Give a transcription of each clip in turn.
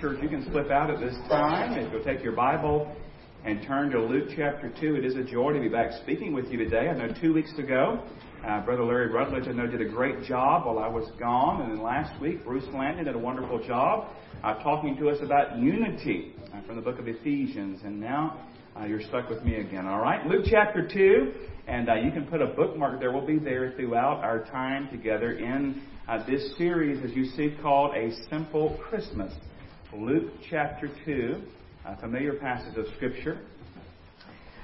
Church, you can slip out at this time. If you'll take your Bible and turn to Luke chapter 2, it is a joy to be back speaking with you today. I know two weeks ago, uh, Brother Larry Rutledge, I know, did a great job while I was gone. And then last week, Bruce Landon did a wonderful job uh, talking to us about unity uh, from the book of Ephesians. And now uh, you're stuck with me again, all right? Luke chapter 2, and uh, you can put a bookmark there. We'll be there throughout our time together in uh, this series, as you see, called A Simple Christmas. Luke chapter 2, a familiar passage of Scripture.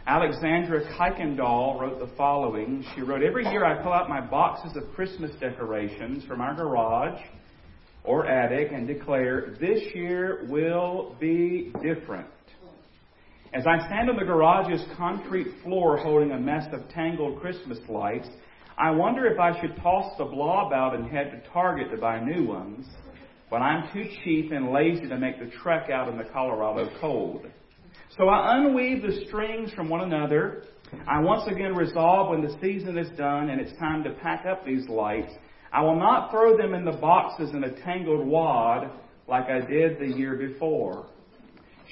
Alexandra Kuykendall wrote the following. She wrote, Every year I pull out my boxes of Christmas decorations from our garage or attic and declare, This year will be different. As I stand on the garage's concrete floor holding a mess of tangled Christmas lights, I wonder if I should toss the blob out and head to Target to buy new ones but I'm too cheap and lazy to make the trek out in the Colorado cold. So I unweave the strings from one another. I once again resolve when the season is done and it's time to pack up these lights, I will not throw them in the boxes in a tangled wad like I did the year before.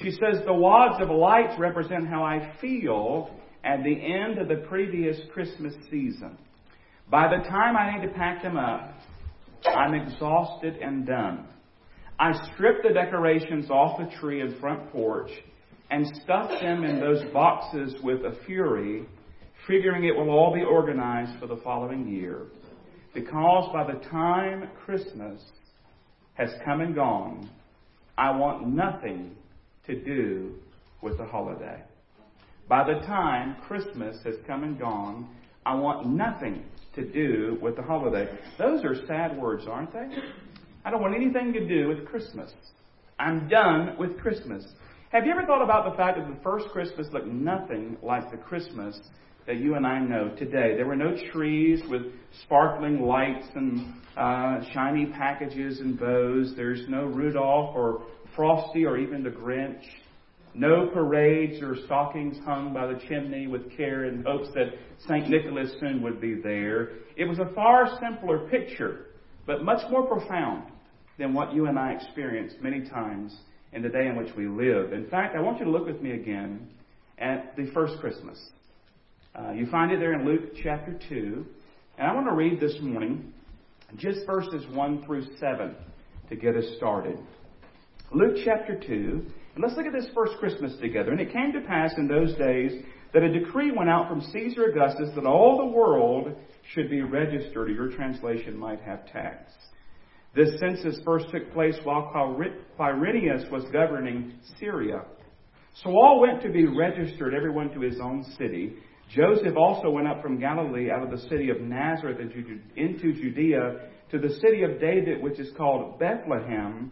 She says the wads of lights represent how I feel at the end of the previous Christmas season. By the time I need to pack them up, I'm exhausted and done. I stripped the decorations off the tree and front porch and stuffed them in those boxes with a fury, figuring it will all be organized for the following year. Because by the time Christmas has come and gone, I want nothing to do with the holiday. By the time Christmas has come and gone, I want nothing to do with the holiday. Those are sad words, aren't they? I don't want anything to do with Christmas. I'm done with Christmas. Have you ever thought about the fact that the first Christmas looked nothing like the Christmas that you and I know today? There were no trees with sparkling lights and uh, shiny packages and bows. There's no Rudolph or Frosty or even the Grinch. No parades or stockings hung by the chimney with care in hopes that St. Nicholas soon would be there. It was a far simpler picture, but much more profound than what you and I experienced many times in the day in which we live. In fact, I want you to look with me again at the first Christmas. Uh, you find it there in Luke chapter 2. And I want to read this morning just verses 1 through 7 to get us started. Luke chapter 2 and let's look at this first Christmas together. And it came to pass in those days that a decree went out from Caesar Augustus that all the world should be registered, or your translation might have tax. This census first took place while Quirinius was governing Syria. So all went to be registered, everyone to his own city. Joseph also went up from Galilee out of the city of Nazareth into Judea to the city of David, which is called Bethlehem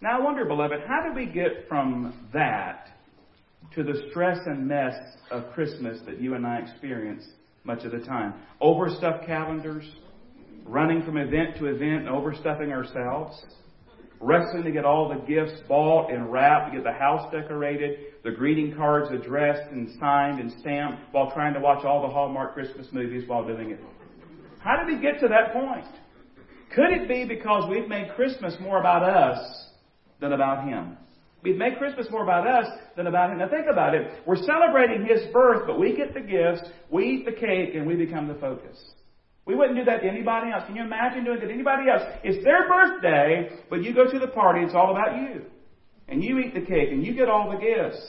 Now, I wonder, beloved, how do we get from that to the stress and mess of Christmas that you and I experience much of the time? Overstuffed calendars, running from event to event and overstuffing ourselves, wrestling to get all the gifts bought and wrapped, to get the house decorated, the greeting cards addressed and signed and stamped while trying to watch all the Hallmark Christmas movies while doing it. How did we get to that point? Could it be because we've made Christmas more about us than about Him. We've made Christmas more about us than about Him. Now think about it. We're celebrating His birth, but we get the gifts, we eat the cake, and we become the focus. We wouldn't do that to anybody else. Can you imagine doing it to anybody else? It's their birthday, but you go to the party, it's all about you. And you eat the cake, and you get all the gifts.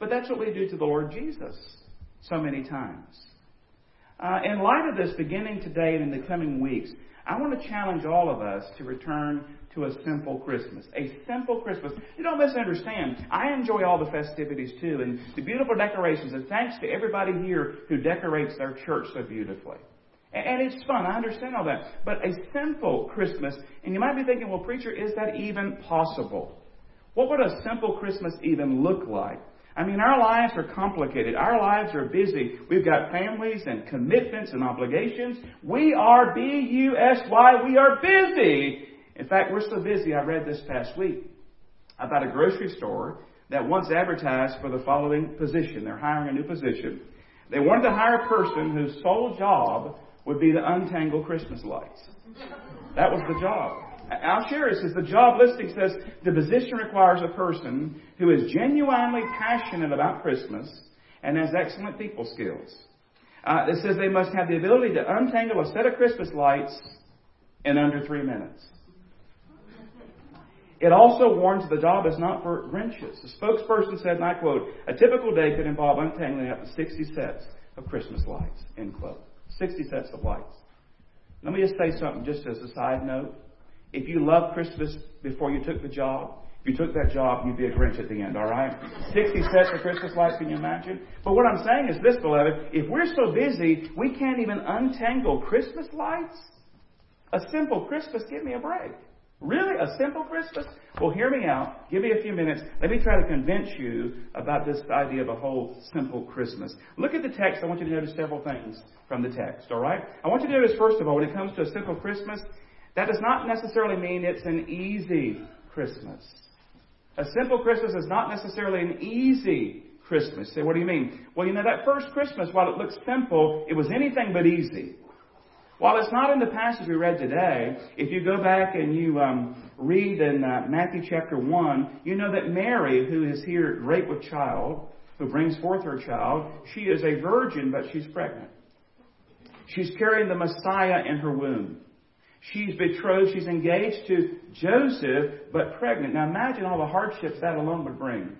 But that's what we do to the Lord Jesus so many times. Uh, in light of this, beginning today and in the coming weeks, I want to challenge all of us to return to a simple Christmas. A simple Christmas. You don't misunderstand. I enjoy all the festivities too and the beautiful decorations. And thanks to everybody here who decorates their church so beautifully. And it's fun. I understand all that. But a simple Christmas, and you might be thinking, well, preacher, is that even possible? What would a simple Christmas even look like? I mean, our lives are complicated. Our lives are busy. We've got families and commitments and obligations. We are B-U-S-Y. We are busy. In fact, we're so busy, I read this past week about a grocery store that once advertised for the following position. They're hiring a new position. They wanted to hire a person whose sole job would be to untangle Christmas lights. That was the job. I'll says the job listing says the position requires a person who is genuinely passionate about Christmas and has excellent people skills. Uh, it says they must have the ability to untangle a set of Christmas lights in under three minutes. It also warns the job is not for Grinches. The spokesperson said, and I quote, a typical day could involve untangling up to 60 sets of Christmas lights, end quote. 60 sets of lights. Let me just say something just as a side note. If you loved Christmas before you took the job, if you took that job, you'd be a Grinch at the end, all right? 60 sets of Christmas lights, can you imagine? But what I'm saying is this, beloved. If we're so busy, we can't even untangle Christmas lights? A simple Christmas, give me a break. Really? A simple Christmas? Well, hear me out. Give me a few minutes. Let me try to convince you about this idea of a whole simple Christmas. Look at the text. I want you to notice several things from the text, all right? I want you to notice, first of all, when it comes to a simple Christmas, that does not necessarily mean it's an easy Christmas. A simple Christmas is not necessarily an easy Christmas. Say, what do you mean? Well, you know, that first Christmas, while it looks simple, it was anything but easy. While it's not in the passage we read today, if you go back and you um, read in uh, Matthew chapter 1, you know that Mary, who is here great with child, who brings forth her child, she is a virgin, but she's pregnant. She's carrying the Messiah in her womb. She's betrothed, she's engaged to Joseph, but pregnant. Now imagine all the hardships that alone would bring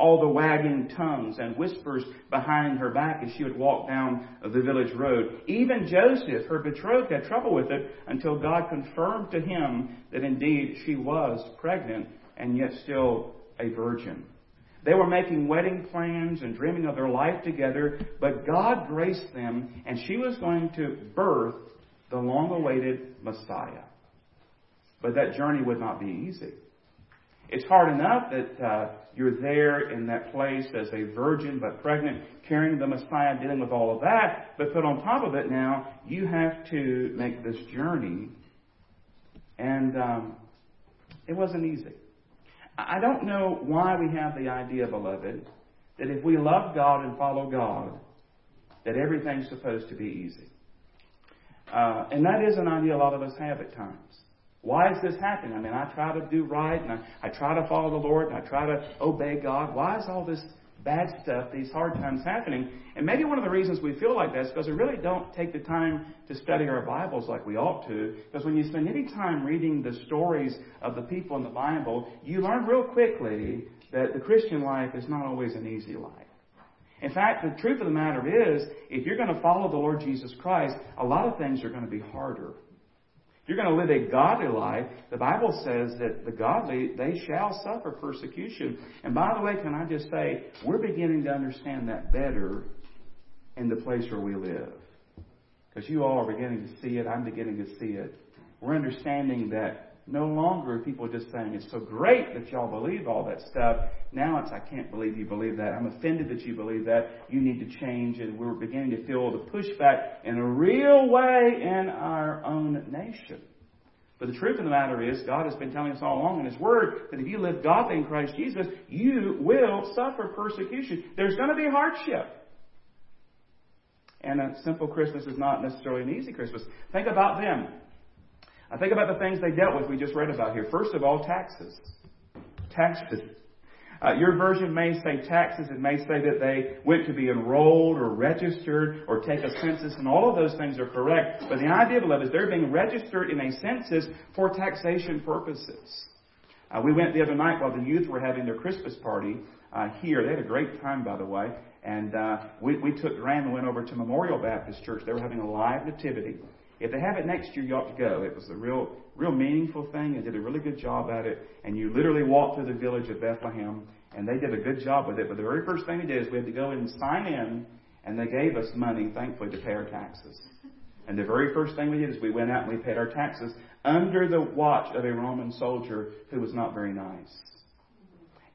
all the wagging tongues and whispers behind her back as she would walk down the village road. Even Joseph, her betrothed, had trouble with it until God confirmed to him that indeed she was pregnant and yet still a virgin. They were making wedding plans and dreaming of their life together, but God graced them and she was going to birth the long awaited Messiah. But that journey would not be easy. It's hard enough that uh, you're there in that place as a virgin but pregnant, carrying the Messiah, dealing with all of that. But put on top of it now, you have to make this journey. And um, it wasn't easy. I don't know why we have the idea, beloved, that if we love God and follow God, that everything's supposed to be easy. Uh, and that is an idea a lot of us have at times. Why is this happening? I mean, I try to do right and I, I try to follow the Lord and I try to obey God. Why is all this bad stuff, these hard times happening? And maybe one of the reasons we feel like that is because we really don't take the time to study our Bibles like we ought to. Because when you spend any time reading the stories of the people in the Bible, you learn real quickly that the Christian life is not always an easy life. In fact, the truth of the matter is, if you're going to follow the Lord Jesus Christ, a lot of things are going to be harder you're going to live a godly life, the Bible says that the godly, they shall suffer persecution. And by the way, can I just say, we're beginning to understand that better in the place where we live. Because you all are beginning to see it. I'm beginning to see it. We're understanding that no longer are people just saying, it's so great that y'all believe all that stuff. Now it's, I can't believe you believe that. I'm offended that you believe that. You need to change. And we're beginning to feel the pushback in a real way in our own nation. But the truth of the matter is, God has been telling us all along in His Word that if you live godly in Christ Jesus, you will suffer persecution. There's going to be hardship. And a simple Christmas is not necessarily an easy Christmas. Think about them. I think about the things they dealt with we just read about here. First of all, taxes. Taxes. Uh, your version may say taxes. It may say that they went to be enrolled or registered or take a census, and all of those things are correct. But the idea, beloved, is they're being registered in a census for taxation purposes. Uh, we went the other night while the youth were having their Christmas party uh, here. They had a great time, by the way. And uh, we, we took Graham and went over to Memorial Baptist Church. They were having a live nativity. If they have it next year, you ought to go. It was a real, real meaningful thing and did a really good job at it. And you literally walked through the village of Bethlehem, and they did a good job with it. But the very first thing they did is we had to go and sign in, and they gave us money, thankfully, to pay our taxes. And the very first thing we did is we went out and we paid our taxes under the watch of a Roman soldier who was not very nice.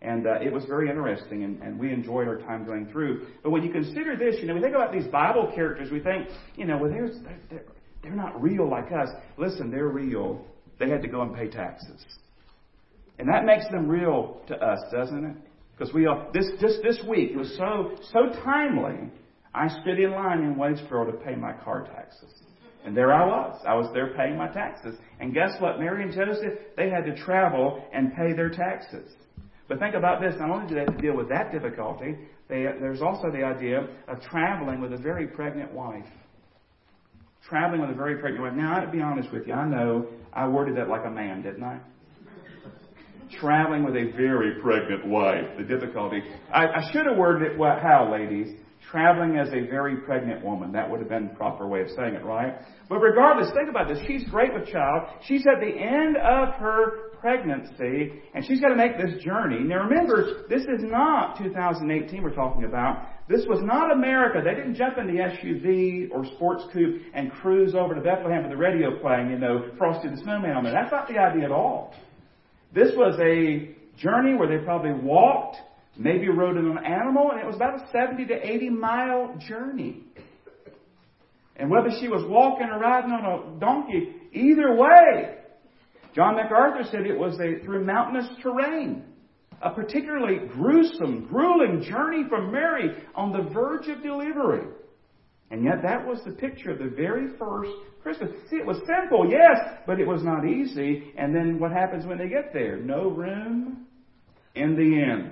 And uh, it was very interesting, and, and we enjoyed our time going through. But when you consider this, you know, we think about these Bible characters, we think, you know, well, they're, they're, they're not real like us. Listen, they're real. They had to go and pay taxes. And that makes them real to us, doesn't it? Because we all, this, just this week, it was so, so timely. I stood in line in Wadesboro to pay my car taxes. And there I was. I was there paying my taxes. And guess what? Mary and Joseph, they had to travel and pay their taxes. But think about this. Not only do they have to deal with that difficulty, they, there's also the idea of traveling with a very pregnant wife. Traveling with a very pregnant wife. Now, to be honest with you, I know I worded that like a man, didn't I? traveling with a very pregnant wife. The difficulty. I, I should have worded it well, how, ladies? Traveling as a very pregnant woman. That would have been the proper way of saying it, right? But regardless, think about this. She's great with child. She's at the end of her pregnancy, and she's got to make this journey. Now remember, this is not 2018 we're talking about. This was not America. They didn't jump in the SUV or sports coupe and cruise over to Bethlehem with the radio playing, you know, Frosty the Snowman on there. That's not the idea at all. This was a journey where they probably walked, maybe rode in an animal, and it was about a 70 to 80 mile journey. And whether she was walking or riding on a donkey, either way, John MacArthur said it was a, through mountainous terrain. A particularly gruesome, grueling journey for Mary on the verge of delivery. And yet that was the picture of the very first Christmas. See, it was simple, yes, but it was not easy. And then what happens when they get there? No room in the inn.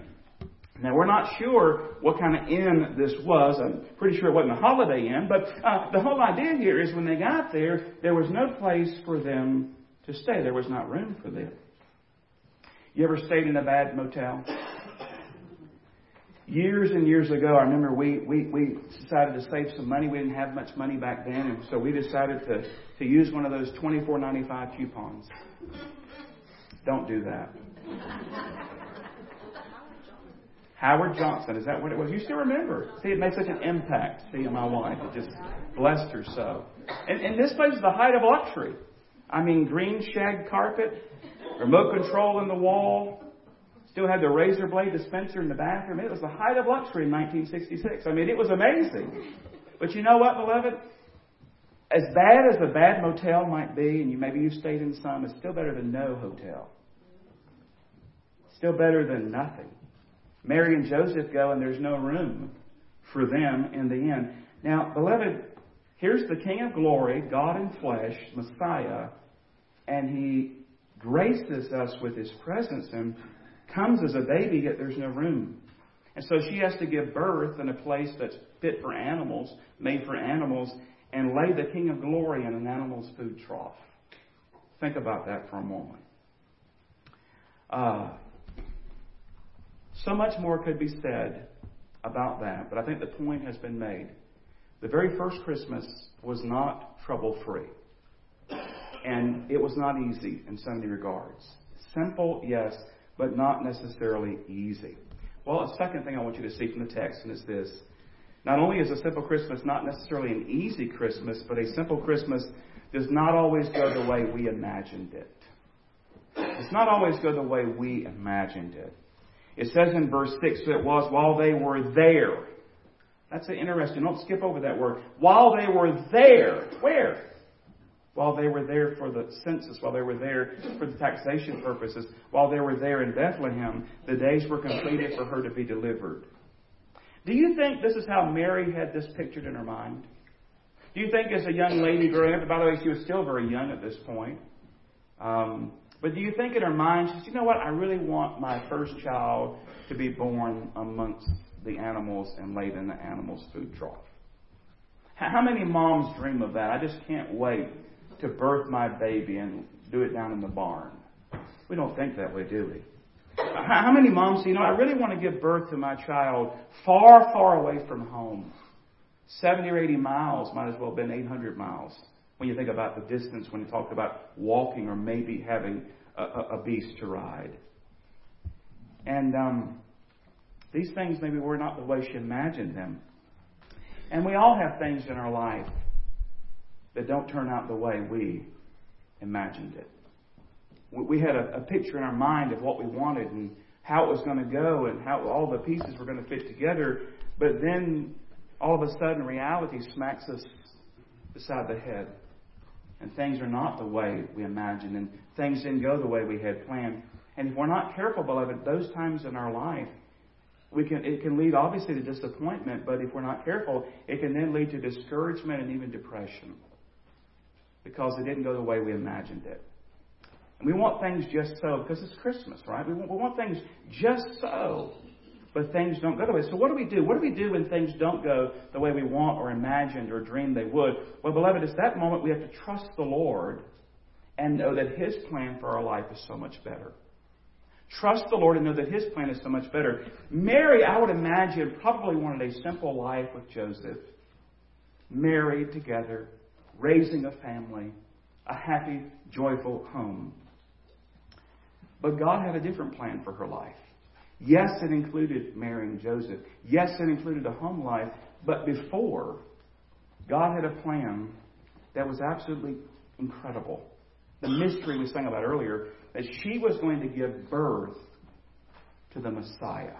Now, we're not sure what kind of inn this was. I'm pretty sure it wasn't a holiday inn, but uh, the whole idea here is when they got there, there was no place for them to stay. There was not room for them. You ever stayed in a bad motel? Years and years ago, I remember we, we, we decided to save some money. We didn't have much money back then, and so we decided to, to use one of those twenty-four ninety-five coupons. Don't do that. Howard Johnson, is that what it was? You still remember. See, it made such an impact, see, my wife. It just blessed her so. And, and this place is the height of luxury. I mean, green shag carpet, remote control in the wall, still had the razor blade dispenser in the bathroom. It was the height of luxury in 1966. I mean, it was amazing. But you know what, beloved? As bad as a bad motel might be, and you maybe you've stayed in some, it's still better than no hotel. Still better than nothing. Mary and Joseph go, and there's no room for them in the inn. Now, beloved, here's the King of glory, God in flesh, Messiah, and he graces us with his presence and comes as a baby, yet there's no room. And so she has to give birth in a place that's fit for animals, made for animals, and lay the King of Glory in an animal's food trough. Think about that for a moment. Uh, so much more could be said about that, but I think the point has been made. The very first Christmas was not trouble free. And it was not easy in so many regards. Simple, yes, but not necessarily easy. Well, a second thing I want you to see from the text, and it's this. Not only is a simple Christmas not necessarily an easy Christmas, but a simple Christmas does not always go the way we imagined it. It's not always go the way we imagined it. It says in verse 6, so it was while they were there. That's interesting. Don't skip over that word. While they were there. Where? While they were there for the census, while they were there for the taxation purposes, while they were there in Bethlehem, the days were completed for her to be delivered. Do you think this is how Mary had this pictured in her mind? Do you think as a young lady growing up, by the way, she was still very young at this point, um, but do you think in her mind, she said, you know what, I really want my first child to be born amongst the animals and laid in the animals' food trough? How many moms dream of that? I just can't wait to birth my baby and do it down in the barn. We don't think that way, do we? How many moms you know, I really want to give birth to my child far, far away from home? 70 or 80 miles might as well have been 800 miles. when you think about the distance, when you talk about walking or maybe having a, a, a beast to ride. And um, these things maybe were not the way she imagined them. And we all have things in our life that don't turn out the way we imagined it. We had a, a picture in our mind of what we wanted and how it was going to go and how all the pieces were going to fit together. But then all of a sudden reality smacks us beside the head. And things are not the way we imagined, and things didn't go the way we had planned. And if we're not careful, beloved, those times in our life, we can, it can lead obviously to disappointment, but if we're not careful, it can then lead to discouragement and even depression because it didn't go the way we imagined it. And we want things just so, because it's Christmas, right? We want, we want things just so, but things don't go the way. So what do we do? What do we do when things don't go the way we want or imagined or dreamed they would? Well, beloved, it's that moment we have to trust the Lord and know that His plan for our life is so much better. Trust the Lord and know that His plan is so much better. Mary, I would imagine, probably wanted a simple life with Joseph, married together, raising a family, a happy, joyful home. But God had a different plan for her life. Yes, it included marrying Joseph. Yes, it included a home life. But before, God had a plan that was absolutely incredible. The mystery we sang about earlier that she was going to give birth to the Messiah.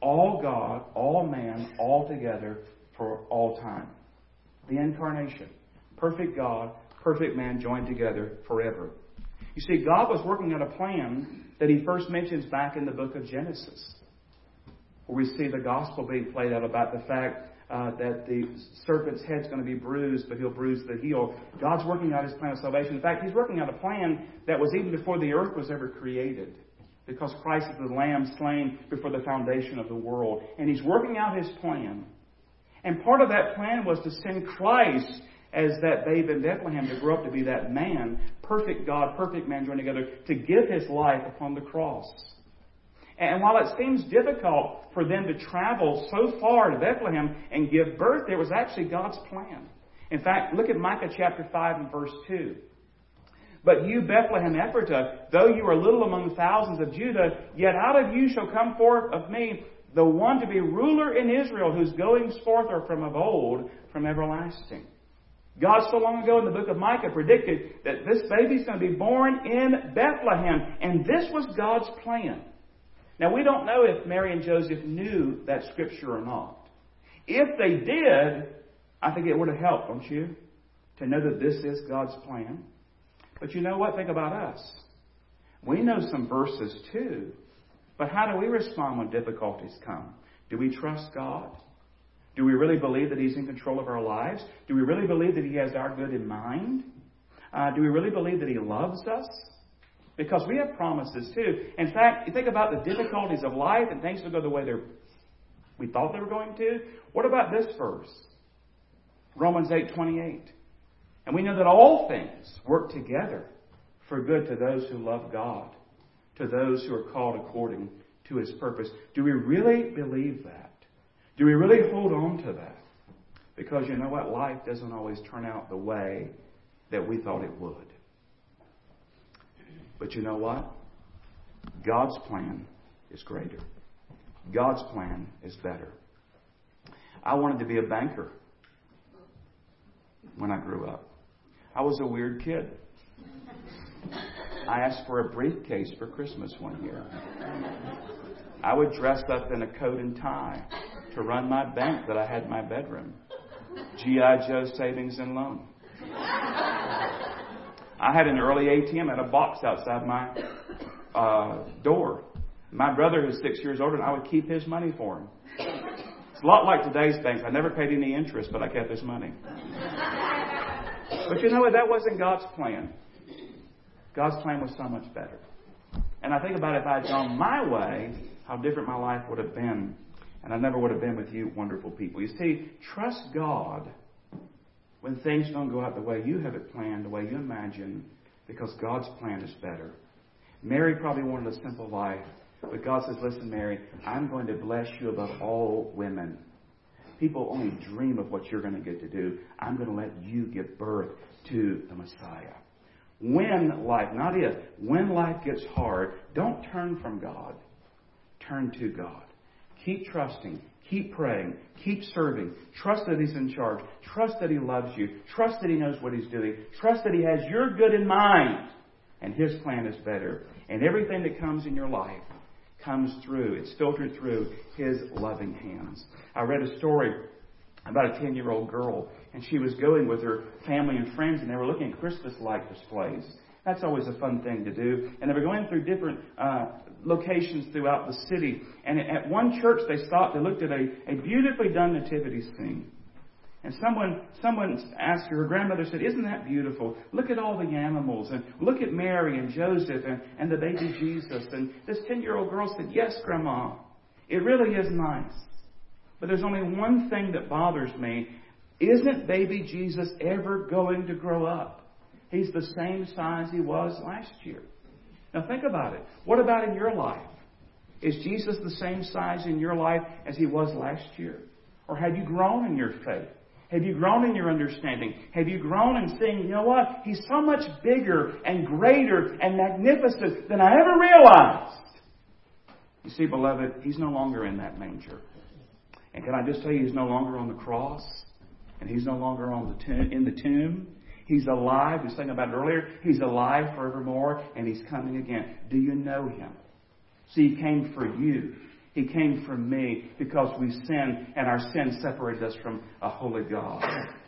All God, all man, all together for all time. The incarnation. Perfect God, perfect man joined together forever. You see, God was working out a plan that he first mentions back in the book of Genesis, where we see the gospel being played out about the fact uh, that the serpent's head's going to be bruised, but he'll bruise the heel. God's working out his plan of salvation. In fact, he's working out a plan that was even before the earth was ever created. Because Christ is the lamb slain before the foundation of the world. And he's working out his plan. And part of that plan was to send Christ as that babe in Bethlehem to grow up to be that man, perfect God, perfect man joined together, to give his life upon the cross. And while it seems difficult for them to travel so far to Bethlehem and give birth, there was actually God's plan. In fact, look at Micah chapter 5 and verse 2. But you, Bethlehem Ephratah, though you are little among thousands of Judah, yet out of you shall come forth of me the one to be ruler in Israel, whose goings forth are from of old, from everlasting. God so long ago in the book of Micah predicted that this baby's going to be born in Bethlehem, and this was God's plan. Now, we don't know if Mary and Joseph knew that scripture or not. If they did, I think it would have helped, don't you? To know that this is God's plan. But you know what? Think about us. We know some verses too. But how do we respond when difficulties come? Do we trust God? Do we really believe that He's in control of our lives? Do we really believe that He has our good in mind? Uh, do we really believe that He loves us? Because we have promises too. In fact, you think about the difficulties of life and things don't go the way they're we thought they were going to. What about this verse? Romans 8:28. And we know that all things work together for good to those who love God, to those who are called according to his purpose. Do we really believe that? Do we really hold on to that? Because you know what? Life doesn't always turn out the way that we thought it would. But you know what? God's plan is greater. God's plan is better. I wanted to be a banker when I grew up. I was a weird kid. I asked for a briefcase for Christmas one year. I would dress up in a coat and tie to run my bank that I had in my bedroom. G.I. Joe Savings and Loan. I had an early ATM at a box outside my uh, door. My brother, who's six years older, and I would keep his money for him. It's a lot like today's banks. I never paid any interest, but I kept his money. But you know what? That wasn't God's plan. God's plan was so much better. And I think about if I had gone my way, how different my life would have been. And I never would have been with you wonderful people. You see, trust God when things don't go out the way you have it planned, the way you imagine, because God's plan is better. Mary probably wanted a simple life, but God says, Listen, Mary, I'm going to bless you above all women. People only dream of what you're going to get to do. I'm going to let you give birth to the Messiah. When life, not if, when life gets hard, don't turn from God. Turn to God. Keep trusting. Keep praying. Keep serving. Trust that He's in charge. Trust that He loves you. Trust that He knows what He's doing. Trust that He has your good in mind. And His plan is better. And everything that comes in your life comes through. It's filtered through His loving hands. I read a story about a 10 year old girl, and she was going with her family and friends, and they were looking at Christmas light displays. That's always a fun thing to do. And they were going through different uh, locations throughout the city. And at one church, they stopped. They looked at a, a beautifully done nativity scene. And someone, someone asked her, her grandmother said, Isn't that beautiful? Look at all the animals, and look at Mary and Joseph and, and the baby Jesus. And this 10 year old girl said, Yes, Grandma, it really is nice. But there's only one thing that bothers me. Isn't baby Jesus ever going to grow up? He's the same size he was last year. Now think about it. What about in your life? Is Jesus the same size in your life as he was last year? Or have you grown in your faith? Have you grown in your understanding? Have you grown in seeing, you know what? He's so much bigger and greater and magnificent than I ever realized. You see, beloved, he's no longer in that manger. And can I just tell you, he's no longer on the cross, and he's no longer on the tomb, in the tomb. He's alive. We thinking about it earlier. He's alive forevermore, and He's coming again. Do you know Him? See, He came for you. He came for me because we sinned, and our sin separated us from a holy God.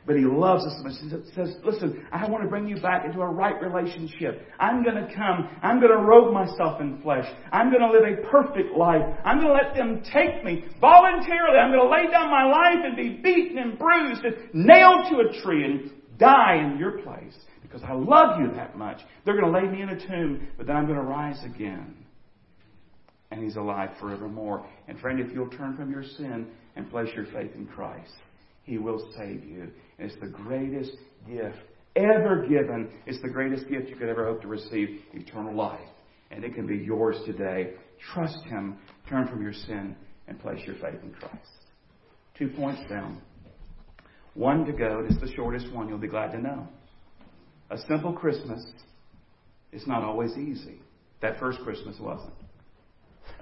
But He loves us much. He says, Listen, I want to bring you back into a right relationship. I'm going to come. I'm going to robe myself in flesh. I'm going to live a perfect life. I'm going to let them take me voluntarily. I'm going to lay down my life and be beaten and bruised and nailed to a tree and die in your place because I love you that much. They're going to lay me in a tomb, but then I'm going to rise again. And He's alive forevermore. And friend, if you'll turn from your sin and place your faith in Christ, He will save you. And it's the greatest gift ever given. It's the greatest gift you could ever hope to receive eternal life. And it can be yours today. Trust Him, turn from your sin, and place your faith in Christ. Two points down. One to go. It's the shortest one. You'll be glad to know. A simple Christmas is not always easy. That first Christmas wasn't.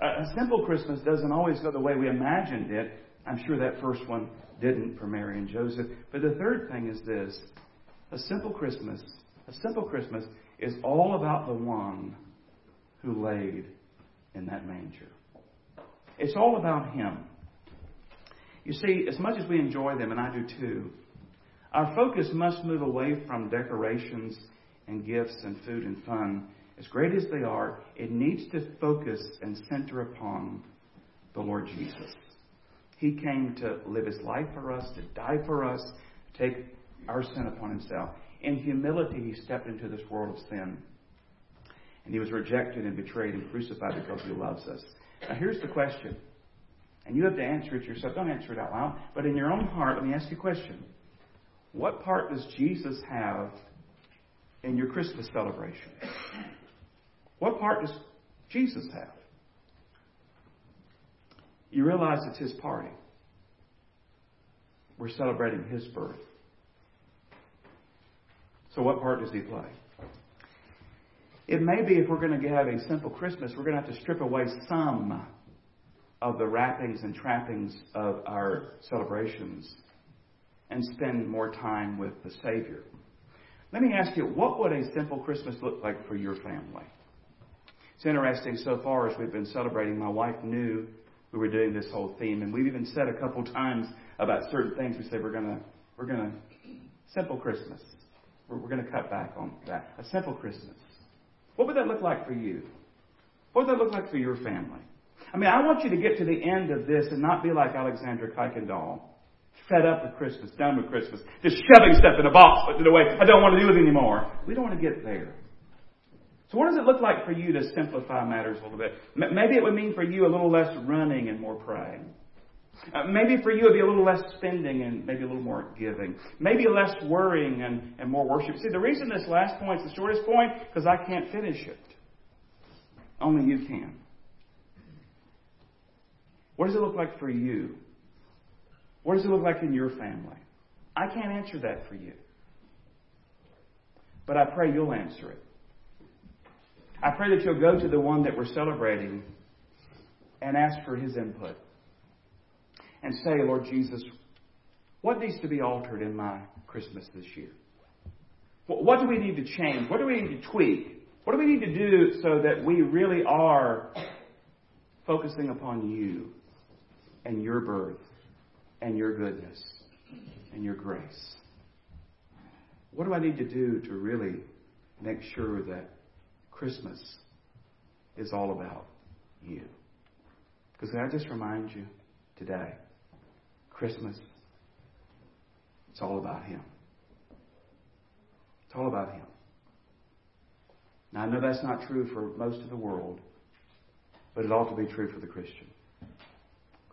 A simple Christmas doesn't always go the way we imagined it. I'm sure that first one didn't for Mary and Joseph. But the third thing is this a simple Christmas, a simple Christmas is all about the one who laid in that manger. It's all about Him. You see, as much as we enjoy them, and I do too, our focus must move away from decorations and gifts and food and fun. As great as they are, it needs to focus and center upon the Lord Jesus. He came to live his life for us, to die for us, take our sin upon himself. In humility, he stepped into this world of sin. And he was rejected and betrayed and crucified because he loves us. Now, here's the question and you have to answer it yourself. Don't answer it out loud. But in your own heart, let me ask you a question. What part does Jesus have in your Christmas celebration? What part does Jesus have? You realize it's his party. We're celebrating his birth. So, what part does he play? It may be if we're going to have a simple Christmas, we're going to have to strip away some of the wrappings and trappings of our celebrations and spend more time with the Savior. Let me ask you, what would a simple Christmas look like for your family? It's interesting so far as we've been celebrating, my wife knew we were doing this whole theme, and we've even said a couple times about certain things. We say we're gonna we're gonna simple Christmas. We're, we're gonna cut back on that. A simple Christmas. What would that look like for you? What would that look like for your family? I mean, I want you to get to the end of this and not be like Alexandra Kuykendall, fed up with Christmas, done with Christmas, just shoving stuff in a box, putting it away. I don't want to do it anymore. We don't want to get there. So, what does it look like for you to simplify matters a little bit? Maybe it would mean for you a little less running and more praying. Uh, maybe for you it would be a little less spending and maybe a little more giving. Maybe less worrying and, and more worship. See, the reason this last point is the shortest point, because I can't finish it. Only you can. What does it look like for you? What does it look like in your family? I can't answer that for you. but I pray you'll answer it. I pray that you'll go to the one that we're celebrating and ask for his input. And say, Lord Jesus, what needs to be altered in my Christmas this year? What do we need to change? What do we need to tweak? What do we need to do so that we really are focusing upon you and your birth and your goodness and your grace? What do I need to do to really make sure that Christmas is all about you? Because I just remind you today, Christmas, it's all about Him. It's all about Him. Now, I know that's not true for most of the world, but it ought to be true for the Christian.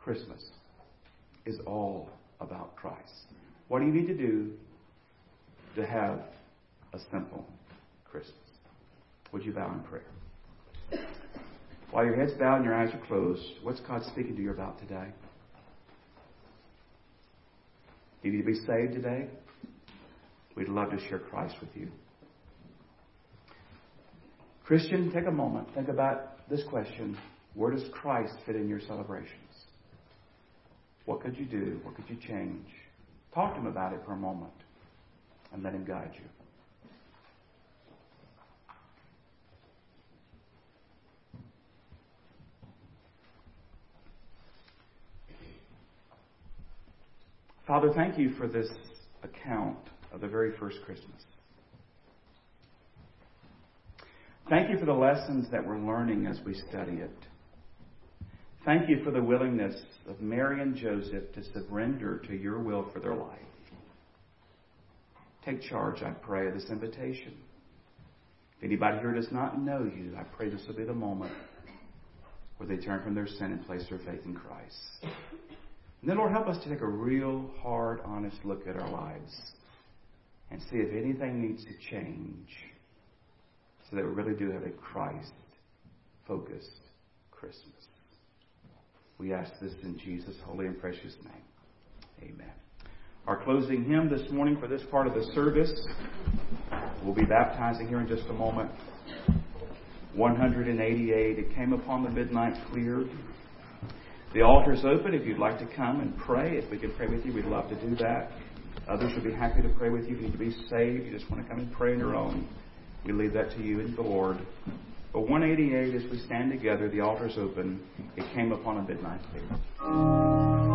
Christmas is all about Christ. What do you need to do to have a simple Christmas? Would you bow in prayer? While your head's bowed and your eyes are closed, what's God speaking to you about today? You need to be saved today? We'd love to share Christ with you. Christian, take a moment. Think about this question Where does Christ fit in your celebrations? What could you do? What could you change? Talk to him about it for a moment and let him guide you. Father, thank you for this account of the very first Christmas. Thank you for the lessons that we're learning as we study it. Thank you for the willingness of Mary and Joseph to surrender to your will for their life. Take charge, I pray, of this invitation. If anybody here does not know you, I pray this will be the moment where they turn from their sin and place their faith in Christ. And then, Lord, help us to take a real, hard, honest look at our lives and see if anything needs to change so that we really do have a Christ focused Christmas. We ask this in Jesus' holy and precious name. Amen. Our closing hymn this morning for this part of the service, we'll be baptizing here in just a moment. 188. It came upon the midnight clear. The altar is open if you'd like to come and pray. If we could pray with you, we'd love to do that. Others would be happy to pray with you. If you need to be saved, you just want to come and pray on your own. We leave that to you and the Lord. But 188, as we stand together, the altar is open. It came upon a midnight clear.